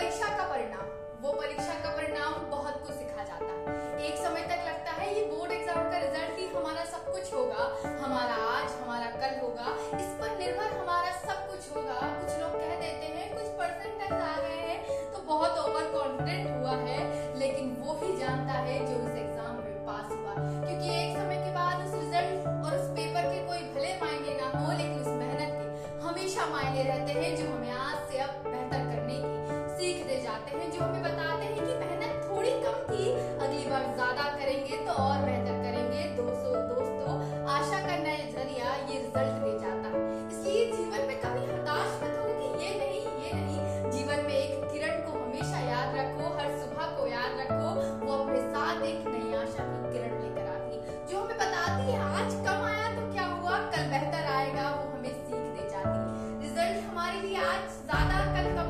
परीक्षा का परिणाम। वो परीक्षा का परिणाम बहुत कुछ सिखा जाता है। एक समय तक लगता है, ये बोर्ड एग्ज़ाम का रिज़ल्ट ही हमारा सब कुछ होगा। हमारा आज, हमारा कल होगा। इस पर निर्भर हमारा सब कुछ होगा। कुछ लोग कह देते हैं, कुछ परसेंटेज आ गए हैं तो बहुत ओवर कॉन्फिडेंट हुआ है। लेकिन वो ही जानता है जो उस एग्ज़ाम में पास हुआ। क्योंकि एक समय के बाद उस रिज़ल्ट और उस पेपर के कोई भले मायने ना हो, लेकिन उस मेहनत के हमेशा मायने रहते हैं, जो हमें 咋的 ada.